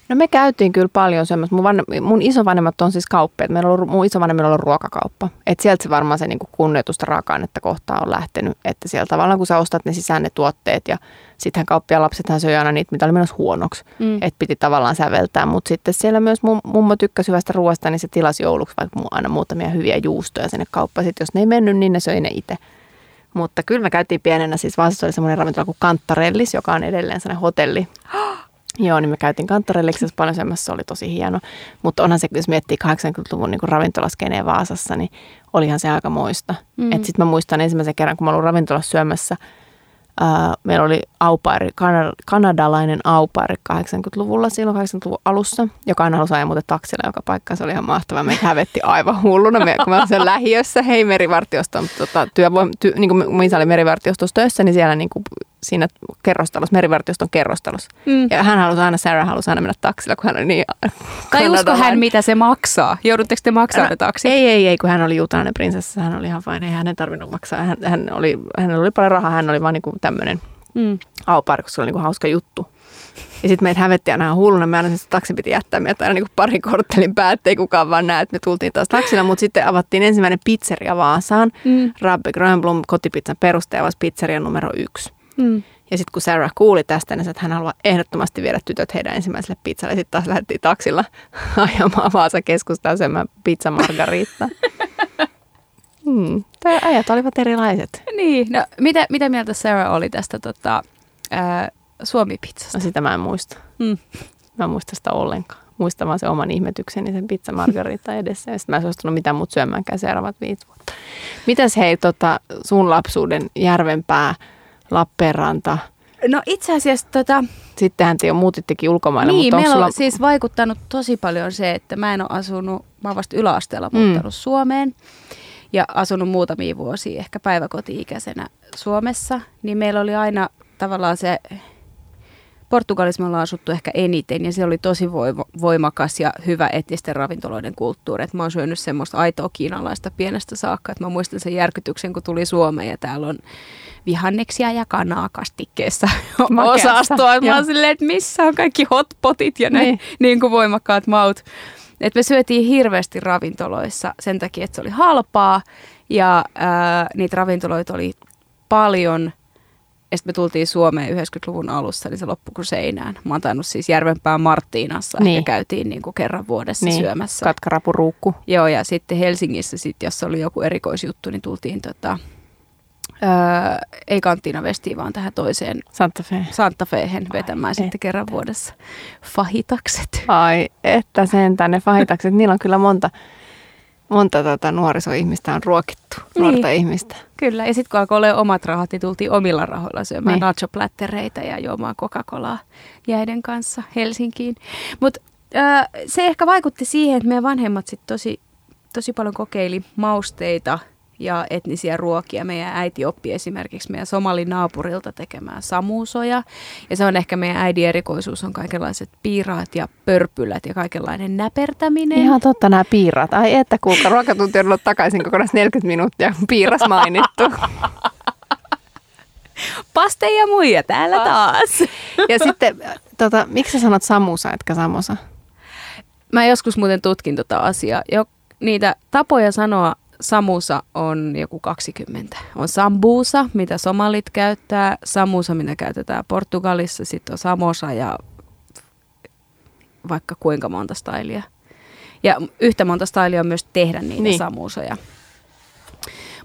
[SPEAKER 2] No me käytiin kyllä paljon semmoista. Mun, van, mun isovanhemmat on siis kauppiaat. Meillä on ollut, mun isovanhemmilla on ollut ruokakauppa. Et sieltä se varmaan se niinku kunnioitusta raaka-ainetta kohtaan on lähtenyt. Että siellä tavallaan kun sä ostat ne sisään ne tuotteet ja sittenhän kauppiaan lapsethan söi aina niitä, mitä oli menossa huonoksi.
[SPEAKER 3] Mm.
[SPEAKER 2] Että piti tavallaan säveltää. Mutta sitten siellä myös mum, mummo tykkäsi hyvästä ruoasta, niin se tilasi jouluksi vaikka aina muutamia hyviä juustoja sinne kauppaan. Sitten jos ne ei mennyt, niin ne söi ne itse. Mutta kyllä me käytiin pienenä, siis Vaasassa oli semmoinen ravintola kuin Kantarellis, joka on edelleen sellainen hotelli. Joo, niin me käytiin Kantarelliksessa paljon semmoista, se oli tosi hieno. Mutta onhan se, jos miettii 80-luvun niin ravintolaskeneen Vaasassa, niin olihan se aika moista.
[SPEAKER 3] Mm.
[SPEAKER 2] Mm. Sitten mä muistan ensimmäisen kerran, kun mä olin ravintolassa syömässä, meillä oli aupairi, kana, kanadalainen aupairi 80-luvulla, silloin 80-luvun alussa, joka aina halusi ajaa muuten taksilla joka paikkaan. Se oli ihan mahtavaa. Me hävetti aivan hulluna, me, kun olin siellä lähiössä, hei merivartioston tota, työvoim, ty, niin kuin mun isä oli merivartiostossa töissä, niin siellä niin kuin, siinä kerrostalossa, merivartioston kerrostalossa.
[SPEAKER 3] Mm.
[SPEAKER 2] Ja hän halusi aina, Sarah halusi aina mennä taksilla, kun hän oli niin
[SPEAKER 3] Tai usko hän, mitä se maksaa? Joudutteko te maksaa ne taksit?
[SPEAKER 2] Ei, ei, ei, kun hän oli juutalainen prinsessa, hän oli ihan vain, ei hänen tarvinnut maksaa. Hän, hän oli, hänellä oli paljon rahaa, hän oli vaan niin tämmöinen
[SPEAKER 3] Mm.
[SPEAKER 2] aupaari, koska se oli niin kuin hauska juttu. Ja sitten meitä hävetti aina hulluna. Me aina se taksi piti jättää meitä aina niin kuin parin korttelin päättä, ei kukaan vaan näe, että me tultiin taas taksilla. Mutta sitten avattiin ensimmäinen pizzeria Vaasaan.
[SPEAKER 3] Mm.
[SPEAKER 2] Rabbi Grönblom, kotipizzan perustaja, pizzeria numero yksi.
[SPEAKER 3] Mm.
[SPEAKER 2] Ja sitten kun Sarah kuuli tästä, niin että hän haluaa ehdottomasti viedä tytöt heidän ensimmäiselle pizzalle. Sitten taas lähdettiin taksilla ajamaan Vaasa keskustaan syömään pizza margarita. Hmm. Tämä ajat olivat erilaiset.
[SPEAKER 3] Niin, no mitä, mitä mieltä Sarah oli tästä tota, ää, Suomi-pizzasta?
[SPEAKER 2] No sitä mä en muista.
[SPEAKER 3] Mm.
[SPEAKER 2] Mä en muista sitä ollenkaan. Muistan vaan sen oman ihmetykseni sen pizza margarita edessä. Ja sitten mä en suostunut mitään muuta syömäänkään seuraavat viisi vuotta. Mitäs hei tota, sun lapsuuden Järvenpää, Lappeenranta?
[SPEAKER 3] No itse asiassa tota,
[SPEAKER 2] Sittenhän te jo muutittekin ulkomaille,
[SPEAKER 3] niin,
[SPEAKER 2] mutta
[SPEAKER 3] meillä
[SPEAKER 2] sulla...
[SPEAKER 3] on siis vaikuttanut tosi paljon se, että mä en ole asunut, mä oon vasta yläasteella
[SPEAKER 2] Mm.
[SPEAKER 3] muuttanut Suomeen ja asunut muutamia vuosia ehkä päiväkoti-ikäisenä Suomessa, niin meillä oli aina tavallaan se, Portugalissa me ollaan asuttu ehkä eniten ja se oli tosi voima- voimakas ja hyvä etnisten ravintoloiden kulttuuri. Et mä oon syönyt semmoista aitoa kiinalaista pienestä saakka, että mä muistan sen järkytyksen, kun tuli Suomeen ja täällä on vihanneksia ja kanaa kastikkeessa osastoa. Mä oon silleen, että missä on kaikki hotpotit ja ne
[SPEAKER 2] Niin.
[SPEAKER 3] niin. niin kuin voimakkaat maut. Et me syötiin hirveästi ravintoloissa sen takia, että se oli halpaa ja ää, niitä ravintoloita oli paljon. Ja sitten me tultiin Suomeen 90-luvun alussa, niin se loppui kuin seinään. Mä oon tainnut siis Järvenpään Marttiinassa
[SPEAKER 2] Niin.
[SPEAKER 3] ja käytiin niin kuin kerran vuodessa
[SPEAKER 2] niin,
[SPEAKER 3] syömässä.
[SPEAKER 2] Katkarapuruukku.
[SPEAKER 3] Joo, ja sitten Helsingissä, sit, jos oli joku erikoisjuttu, niin tultiin tota, öö, ei Kanttina Vestiin, vaan tähän toiseen
[SPEAKER 2] Santa Fe.
[SPEAKER 3] Santa Fehen vetämään sitten kerran vuodessa fahitakset.
[SPEAKER 2] Ai, että sentään ne fahitakset, niillä on kyllä monta, monta tota, nuorisoihmistä on ruokittu,
[SPEAKER 3] Niin.
[SPEAKER 2] nuorta ihmistä.
[SPEAKER 3] Kyllä, ja sitten kun alkoi olla omat rahat, niin tultiin omilla rahoilla syömään
[SPEAKER 2] Niin.
[SPEAKER 3] nachoplättereitä ja juomaan Coca-Colaa jäiden kanssa Helsinkiin. Mutta se ehkä vaikutti siihen, että meidän vanhemmat sit tosi, tosi paljon kokeili mausteita ja etnisiä ruokia. Meidän äiti oppi esimerkiksi meidän somalin naapurilta tekemään samuusoja. Ja se on ehkä meidän äidin erikoisuus, on kaikenlaiset piiraat ja pörpylät ja kaikenlainen näpertäminen.
[SPEAKER 2] Ihan totta nämä piirat. Ai että kuulkaa, ruokatunti on ollut takaisin kokonaan 40 minuuttia, piiras mainittu.
[SPEAKER 3] Paste ja muija täällä taas.
[SPEAKER 2] Ja sitten, tota, miksi sä sanot samusa, etkä samosa?
[SPEAKER 3] Mä joskus muuten tutkin tota asiaa. Jo, niitä tapoja sanoa samusa on joku 20. On sambusa, mitä somalit käyttää, samusa, mitä käytetään Portugalissa, sitten on samosa ja vaikka kuinka monta stylia. Ja yhtä monta stylia on myös tehdä niitä
[SPEAKER 2] Niin.
[SPEAKER 3] niin. samusoja.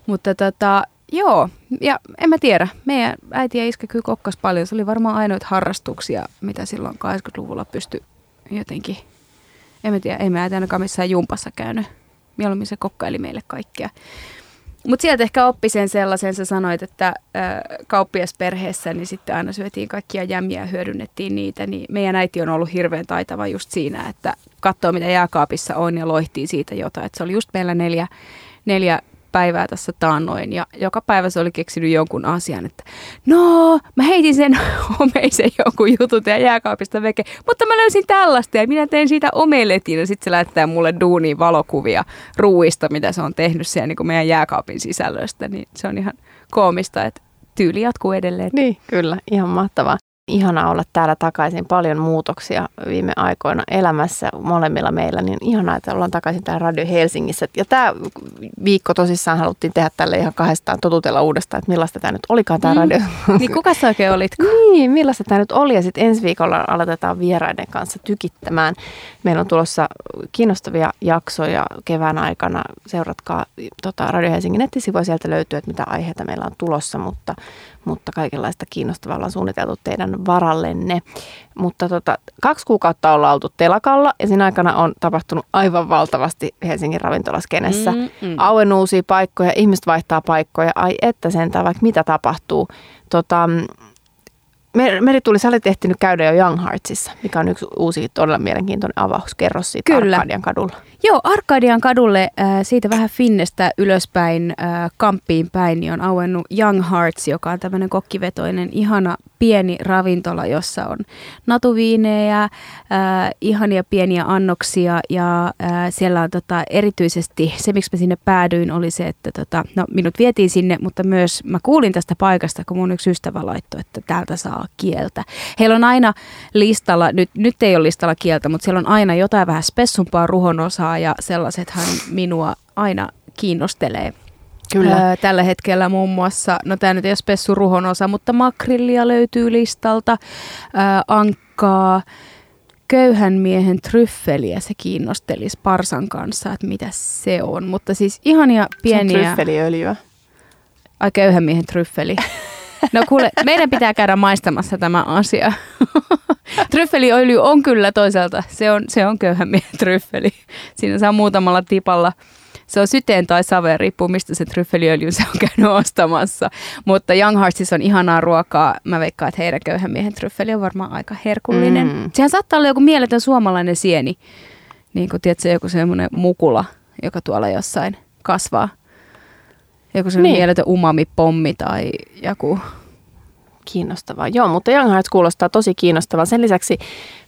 [SPEAKER 3] Mutta tota, joo, ja en mä tiedä. Meidän äiti ja iskä kyllä kokkas paljon. Se oli varmaan ainoita harrastuksia, mitä silloin 80-luvulla pystyi jotenkin en mä tiedä, ei mä äiti ainakaan missään jumpassa käynyt. Mieluummin se kokkaili meille kaikkea. Mutta sieltä ehkä oppi sen sellaisen, sä sanoit, että ö, kauppiasperheessä niin sitten aina syötiin kaikkia jämmiä ja hyödynnettiin niitä. Niin meidän äiti on ollut hirveän taitava just siinä, että katsoo mitä jääkaapissa on ja loihtii siitä jotain. Et se oli just meillä neljä, neljä päivää tässä taannoin ja joka päivä se oli keksinyt jonkun asian, että no mä heitin sen omeisen jonkun jutun ja jääkaapista veke, mutta mä löysin tällaista ja minä tein siitä omeletin ja sitten se lähettää mulle duuniin valokuvia ruuista, mitä se on tehnyt siellä niin kuin meidän jääkaapin sisällöstä, niin se on ihan koomista, että tyyli jatkuu edelleen.
[SPEAKER 2] Niin, kyllä. Ihan mahtavaa. Ihanaa olla täällä takaisin. Paljon muutoksia viime aikoina elämässä molemmilla meillä. Niin ihanaa, että ollaan takaisin täällä Radio Helsingissä. Ja tämä viikko tosissaan haluttiin tehdä tälle ihan kahdestaan totutella uudestaan, että millaista tämä nyt olikaan tämä
[SPEAKER 3] Mm.
[SPEAKER 2] radio.
[SPEAKER 3] Niin kuka sä oikein olit?
[SPEAKER 2] Niin, millaista tämä nyt oli ja sitten ensi viikolla aloitetaan vieraiden kanssa tykittämään. Meillä on tulossa kiinnostavia jaksoja kevään aikana. Seuratkaa tota, Radio Helsingin nettisivuja, sieltä löytyy, että mitä aiheita meillä on tulossa, mutta, mutta kaikenlaista kiinnostavaa ollaan suunniteltu teidän varallenne. Mutta tota, kaksi kuukautta ollaan oltu telakalla ja siinä aikana on tapahtunut aivan valtavasti Helsingin ravintolaskenessä.
[SPEAKER 3] Mm, mm.
[SPEAKER 2] Auen uusia paikkoja, ihmiset vaihtaa paikkoja, ai että sentään vaikka mitä tapahtuu. Tota, Meri tuli, sä olit ehtinyt käydä jo Young Heartsissa, mikä on yksi uusi todella mielenkiintoinen avaus. Kerro siitä
[SPEAKER 3] Kyllä.
[SPEAKER 2] Arkadian kadulla.
[SPEAKER 3] Joo, Arkadian kadulle äh, siitä vähän Finnestä ylöspäin, äh, kamppiin päin, niin on auennut Young Hearts, joka on tämmöinen kokkivetoinen, ihana pieni ravintola, jossa on natuviinejä, äh, ihania pieniä annoksia ja äh, siellä on tota, erityisesti, se miksi mä sinne päädyin oli se, että tota, no, minut vietiin sinne, mutta myös mä kuulin tästä paikasta, kun mun yksi ystävä laittoi, että täältä saa kieltä. Heillä on aina listalla, nyt, nyt ei ole listalla kieltä, mutta siellä on aina jotain vähän spessumpaa ruhonosaa ja sellaisethan minua aina kiinnostelee.
[SPEAKER 2] Kyllä.
[SPEAKER 3] Öö, tällä hetkellä muun muassa, no tämä nyt ei ole spessu ruhonosa, mutta makrillia löytyy listalta, öö, ankkaa, köyhän miehen tryffeliä, se kiinnostelisi Parsan kanssa, että mitä se on. Mutta siis ihania pieniä...
[SPEAKER 2] Se on tryffeliöljyä.
[SPEAKER 3] Ai köyhän miehen tryffeli. No kuule, meidän pitää käydä maistamassa tämä asia. Tryffeliöljy on kyllä toisaalta, se on, se on köyhän miehen tryffeli. Siinä saa muutamalla tipalla. Se on syteen tai saveen, riippuu mistä se tryffeliöljy se on käynyt ostamassa. Mutta Young Heartsissa on ihanaa ruokaa. Mä veikkaan, että heidän köyhän miehen tryffeli on varmaan aika herkullinen.
[SPEAKER 2] Mm.
[SPEAKER 3] Sehän saattaa olla joku mieletön suomalainen sieni. Niin kuin tiedätkö, joku semmoinen mukula, joka tuolla jossain kasvaa. Joku
[SPEAKER 2] Niin.
[SPEAKER 3] niin. mieletön umami-pommi tai joku.
[SPEAKER 2] Kiinnostavaa. Joo, mutta Young Hearts kuulostaa tosi kiinnostavaa. Sen lisäksi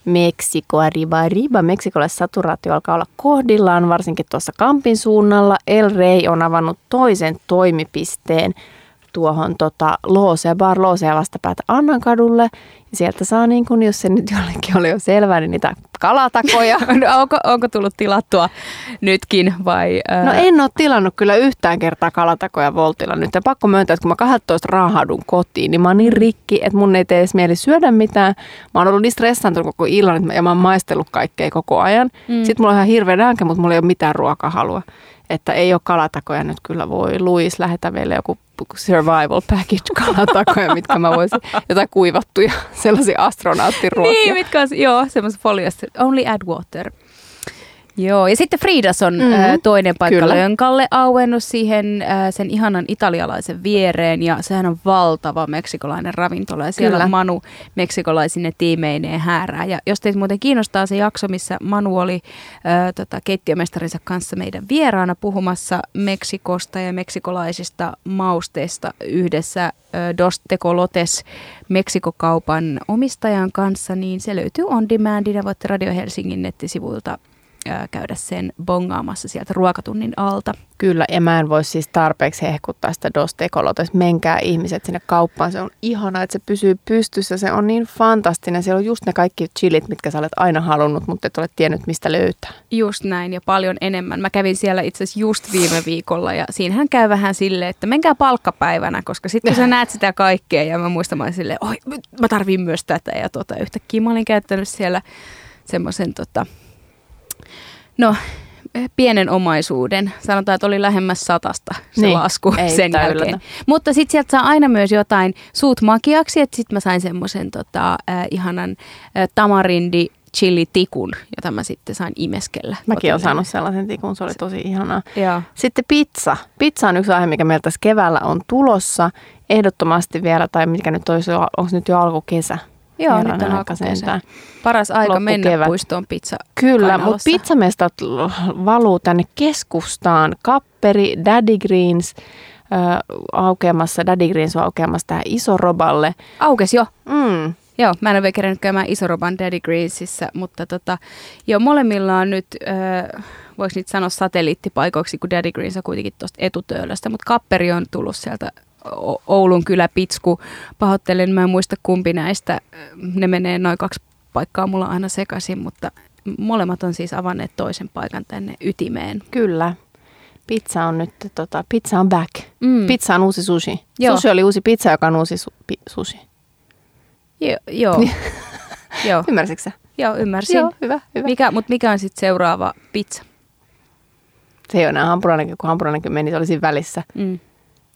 [SPEAKER 2] Meksiko, riba, riba. Meksikolle saturaatio alkaa olla kohdillaan, varsinkin tuossa Kampin suunnalla. El Rey on avannut toisen toimipisteen tuohon tota, Loosea, Bar Loosea vastapäätä Annankadulle. Ja sieltä saa, niin kun, jos se nyt jollekin oli jo selvää, niin niitä kalatakoja.
[SPEAKER 3] No, onko, onko tullut tilattua nytkin vai? Ää...
[SPEAKER 2] No en ole tilannut kyllä yhtään kertaa kalatakoja Voltilla nyt. Ja pakko myöntää, että kun mä 12 raahaudun kotiin, niin mä oon niin rikki, että mun ei tee edes mieli syödä mitään. Mä oon ollut niin stressaantunut koko illan että mä- ja mä oon maistellut kaikkea koko ajan. Mm. Sitten mulla on ihan hirveä nälkä, mutta mulla ei ole mitään ruokahalua. Että ei ole kalatakoja nyt kyllä voi. Luis, lähetä meille joku survival package kalatakoja, mitkä mä voisin, jotain kuivattuja sellaisia astronauttiruokia.
[SPEAKER 3] Niin, mitkä on, joo, semmoisessa foliossa. Only add water. Joo, ja sitten Fridas on mm-hmm. toinen paikka Kyllä. Lönkalle auennut siihen ä, sen ihanan italialaisen viereen, ja sehän on valtava meksikolainen ravintola, ja siellä Kyllä. Manu meksikolaisine tiimeineen häärää. Ja jos teitä muuten kiinnostaa se jakso, missä Manu oli ä, tota, keittiömestarinsa kanssa meidän vieraana puhumassa Meksikosta ja meksikolaisista mausteista yhdessä ä, Dos Tecolotes Meksikokaupan omistajan kanssa, niin se löytyy on demandina, voitte Radio Helsingin nettisivuilta käydä sen bongaamassa sieltä ruokatunnin alta.
[SPEAKER 2] Kyllä, ja mä en voi siis tarpeeksi hehkuttaa sitä Dos Tecolotes. Menkää ihmiset sinne kauppaan. Se on ihana, että se pysyy pystyssä. Se on niin fantastinen. Siellä on just ne kaikki chilit, mitkä sä olet aina halunnut, mutta et ole tiennyt, mistä löytää.
[SPEAKER 3] Just näin, ja paljon enemmän. Mä kävin siellä itse asiassa just viime viikolla, ja siinähän käy vähän silleen, että menkää palkkapäivänä, koska sitten kun sä näet sitä kaikkea, ja mä muistan mä silleen, oi, mä tarviin myös tätä, ja tota, yhtäkkiä mä olin käyttänyt siellä semmoisen tota, No, pienen omaisuuden. Sanotaan, että oli lähemmäs satasta se niin, lasku sen jälkeen. Mutta sitten sieltä saa aina myös jotain suut makiaksi, että sitten mä sain semmoisen tota, äh, ihanan äh, tamarindi chili-tikun, jota mä sitten sain imeskellä.
[SPEAKER 2] Mäkin olen saanut sellaisen tikun, se oli tosi ihanaa. Ja. Sitten pizza. Pizza on yksi aihe, mikä meillä tässä keväällä on tulossa. Ehdottomasti vielä, tai mikä nyt olisi, onko nyt jo alkukesä?
[SPEAKER 3] Joo, nyt on alkukesä. Paras aika mennä kevät. puistoon pizza.
[SPEAKER 2] Kyllä, mutta pizzamestat valuu tänne keskustaan. Kapperi, Daddy Greens, äh, aukeamassa, Daddy Greens on aukeamassa tähän Isoroballe.
[SPEAKER 3] Aukes jo. Mm. Joo, mä en ole vielä kerännyt käymään Isoroban Daddy Greensissa, mutta tota, jo molemmilla on nyt, äh, voiko niitä sanoa satelliittipaikoiksi, kun Daddy Greens on kuitenkin tuosta etutöölöstä, mutta Kapperi on tullut sieltä Oulun kylä Pitsku. Pahoittelen, mä en muista kumpi näistä. Ne menee noin kaksi paikkaa mulla aina sekaisin, mutta molemmat on siis avanneet toisen paikan tänne ytimeen.
[SPEAKER 2] Kyllä. Pizza on nyt, tota, pizza on back. Mm. Pizza on uusi sushi. Joo. Sushi oli uusi pizza, joka on uusi su- pi- sushi.
[SPEAKER 3] Jo, joo.
[SPEAKER 2] joo. Ymmärsitkö sä?
[SPEAKER 3] Joo, ymmärsin.
[SPEAKER 2] Joo, hyvä, hyvä.
[SPEAKER 3] Mikä, mutta mikä on sitten seuraava pizza?
[SPEAKER 2] Se ei ole enää hampurilainen, kun hampurilainen meni, se oli siinä välissä. Mm.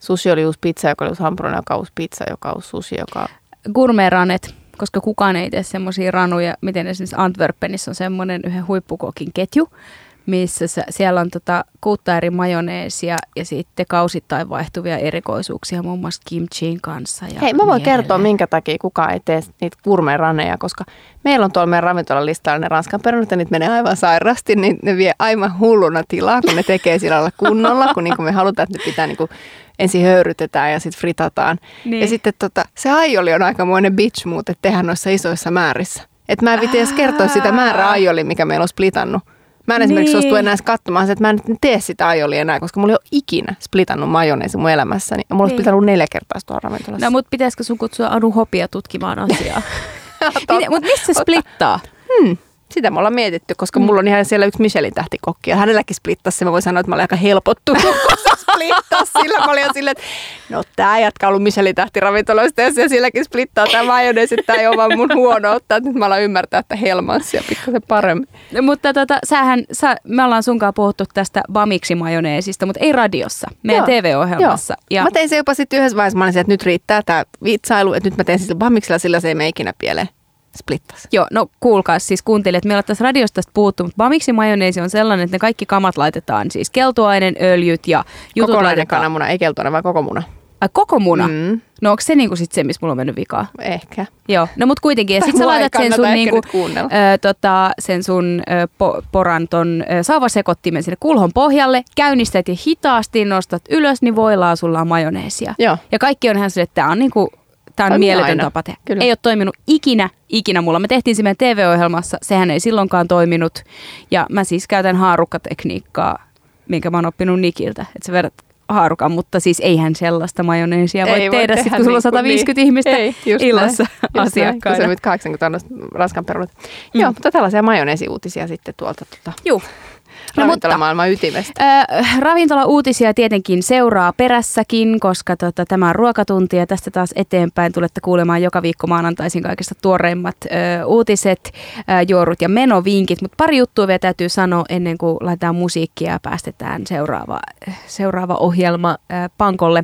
[SPEAKER 2] Sushi oli uusi pizza, joka oli uusi hampurilainen, joka uusi pizza, joka uusi sushi, joka...
[SPEAKER 3] Gourmet-ranet, koska kukaan ei tee semmoisia ranuja, miten esimerkiksi Antwerpenissä on semmoinen yhden huippukokin ketju, missä siellä on tota kuutta eri majoneesia ja sitten kausittain vaihtuvia erikoisuuksia muun muassa kimchiin kanssa. Ja
[SPEAKER 2] Hei, mä voin niin kertoa, minkä takia kukaan ei tee niitä gourmet-raneja, koska meillä on tuolla meidän ravintolalistalla ne ranskan perunat ja niitä menee aivan sairaasti, niin ne vie aivan hulluna tilaa, kun ne tekee sillä lailla kunnolla, kun, niin kun me halutaan, että ne pitää niin kuin ensin höyrytetään ja sitten fritataan. Niin. Ja sitten tota, se aioli on aikamoinen bitch muut, että tehdään noissa isoissa määrissä. Että mä en edes kertoa sitä määrää aioli, mikä meillä on splitannut. Mä en niin. esimerkiksi suostu enää katsomaan että mä en tee sitä aioli enää, koska mulla ei ole ikinä splitannut majoneesi mun elämässäni. Ja mulla niin. on splitannut neljä kertaa tuolla ravintolassa.
[SPEAKER 3] No mutta pitäisikö sun kutsua Anu Hopia tutkimaan asiaa? Mutta missä splittaa?
[SPEAKER 2] Hmm. Sitä me ollaan mietitty, koska mm. mulla on ihan siellä yksi Michelin tähtikokki ja hänelläkin splittasi se. Mä voin sanoa, että mä olin aika helpottunut, kun se sillä. Mä olin silleen, että no tää jatka on ollut Michelin tähtiravintoloista ja se silläkin splittaa tämä majoneesi, että tämä ei ole vaan mun huono ottaa. Nyt mä alan ymmärtää, että helmanssia pikkasen paremmin.
[SPEAKER 3] No, mutta tota, sähän, sä, me ollaan sunkaan puhuttu tästä bamiksi majoneesista, mutta ei radiossa, meidän Joo. TV-ohjelmassa.
[SPEAKER 2] Joo. Ja... Mä tein se jopa sitten yhdessä vaiheessa, mä olin että nyt riittää tämä vitsailu, että nyt mä teen siis bamiksilla, sillä se ei mene ikinä pieleen splittas.
[SPEAKER 3] Joo, no kuulkaa siis kuuntelijat, meillä on tässä radiosta tästä puhuttu, mutta Bamiksi majoneesi on sellainen, että ne kaikki kamat laitetaan, siis keltuainen, öljyt ja jutut
[SPEAKER 2] Kokonainen laitetaan. kananmuna, ei keltuainen, vaan koko muna.
[SPEAKER 3] Ai koko muna? Mm. No onko se niinku sit se, missä mulla on mennyt vikaa?
[SPEAKER 2] Ehkä.
[SPEAKER 3] Joo, no mut kuitenkin. Ja sit sä laitat sen sun, niinku, ö, tota, sen sun ö, po, poran ton ö, sauvasekottimen sinne kulhon pohjalle, käynnistät ja hitaasti nostat ylös, niin voilaa sulla on majoneesia. Joo. Ja kaikki on ihan se, että tää on niinku Tämä on mieletön aina. tapa tehdä. Kyllä. Ei ole toiminut ikinä, ikinä mulla. Me tehtiin se meidän TV-ohjelmassa, sehän ei silloinkaan toiminut. Ja mä siis käytän haarukkatekniikkaa, minkä mä oon oppinut Nikiltä. Että sä vedät haarukan, mutta siis eihän sellaista majoneesia voi, ei tehdä, voi tehdä sit, kun sulla on 150 niin. ihmistä ei, illassa näin, asiakkaina.
[SPEAKER 2] Just se nyt 80 on raskan perunat. Mm. Joo, mutta tällaisia majoneesiuutisia sitten tuolta. Tuota.
[SPEAKER 3] Joo. No,
[SPEAKER 2] ravintolamaailman ytimestä.
[SPEAKER 3] Äh, ravintola-uutisia tietenkin seuraa perässäkin, koska tota, tämä on ruokatunti ja tästä taas eteenpäin tulette kuulemaan joka viikko maanantaisin kaikista tuoreimmat äh, uutiset, äh, juorut ja menovinkit. Mutta pari juttua vielä täytyy sanoa ennen kuin laitetaan musiikkia ja päästetään seuraava, seuraava ohjelma äh, pankolle.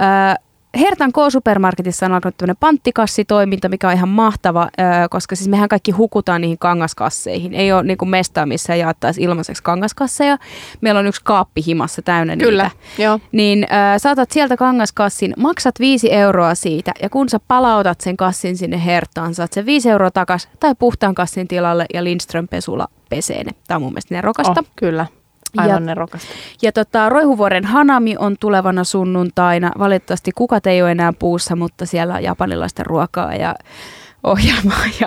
[SPEAKER 3] Äh, Hertan K-supermarketissa on alkanut tämmöinen panttikassitoiminta, mikä on ihan mahtava, koska siis mehän kaikki hukutaan niihin kangaskasseihin. Ei ole niin kuin mestaa, missä jaettaisiin ilmaiseksi kangaskasseja. Meillä on yksi kaappi himassa täynnä
[SPEAKER 2] Kyllä,
[SPEAKER 3] niitä.
[SPEAKER 2] joo.
[SPEAKER 3] Niin äh, saatat sieltä kangaskassin, maksat viisi euroa siitä ja kun sä palautat sen kassin sinne Hertaan, saat sen viisi euroa takas tai puhtaan kassin tilalle ja Lindström pesula pesee ne. Tämä on mun mielestä nerokasta.
[SPEAKER 2] Oh, kyllä. Aivan
[SPEAKER 3] Ja-
[SPEAKER 2] nerokasta.
[SPEAKER 3] Ja tota, Roihuvuoren Hanami on tulevana sunnuntaina. Valitettavasti kukat ei ole enää puussa, mutta siellä on japanilaista ruokaa ja ohjelmaa ja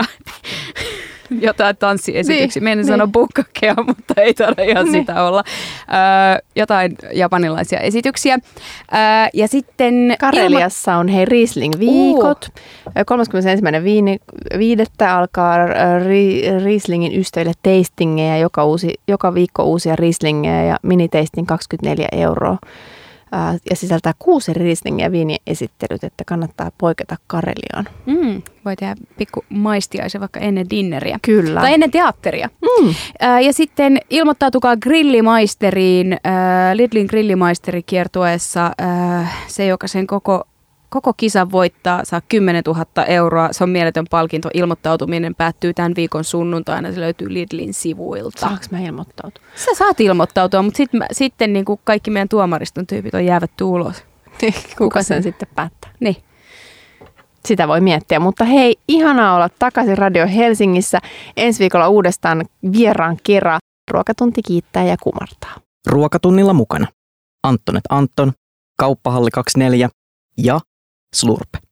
[SPEAKER 3] jotain tanssiesityksiä.
[SPEAKER 2] Niin,
[SPEAKER 3] Meidän
[SPEAKER 2] niin.
[SPEAKER 3] sanoa bukkakea, mutta ei taida ihan
[SPEAKER 2] Niin.
[SPEAKER 3] sitä olla. Öö, jotain japanilaisia esityksiä. Öö, ja sitten...
[SPEAKER 2] Kareliassa on hei Riesling-viikot. 31.5. alkaa Ri- Rieslingin ystäville tastingeja, joka, uusi, joka viikko uusia Rieslingejä ja mini-tasting 24 euroa. Ja sisältää kuusi Rieslingiä viiniesittelyt, että kannattaa poiketa Kareliaan.
[SPEAKER 3] Mm, voi tehdä pikku maistiaisen vaikka ennen dinneriä.
[SPEAKER 2] Kyllä.
[SPEAKER 3] Tai ennen teatteria.
[SPEAKER 2] Mm.
[SPEAKER 3] Ää, Ja sitten ilmoittautukaa grillimaisteriin, ää, Lidlin grillimaisteri kiertueessa. ää, Se, joka sen koko, koko kisan voittaa, saa 10 000 euroa. Se on mieletön palkinto. Ilmoittautuminen päättyy tämän viikon sunnuntaina. Se löytyy Lidlin sivuilta.
[SPEAKER 2] Saanko mä ilmoittautua?
[SPEAKER 3] Sä saat ilmoittautua, mutta sit, mä- sitten niin kuin kaikki meidän tuomariston tyypit on jäävätty ulos.
[SPEAKER 2] Kuka
[SPEAKER 3] sen?
[SPEAKER 2] sen sitten päättää?
[SPEAKER 3] Niin.
[SPEAKER 2] Sitä voi miettiä, mutta hei, ihanaa olla takaisin Radio Helsingissä. Ensi viikolla uudestaan vieraan kerran. Ruokatunti kiittää ja kumartaa.
[SPEAKER 1] Ruokatunnilla mukana Anttonet Anton, Kauppahalli 24 ja Slurp.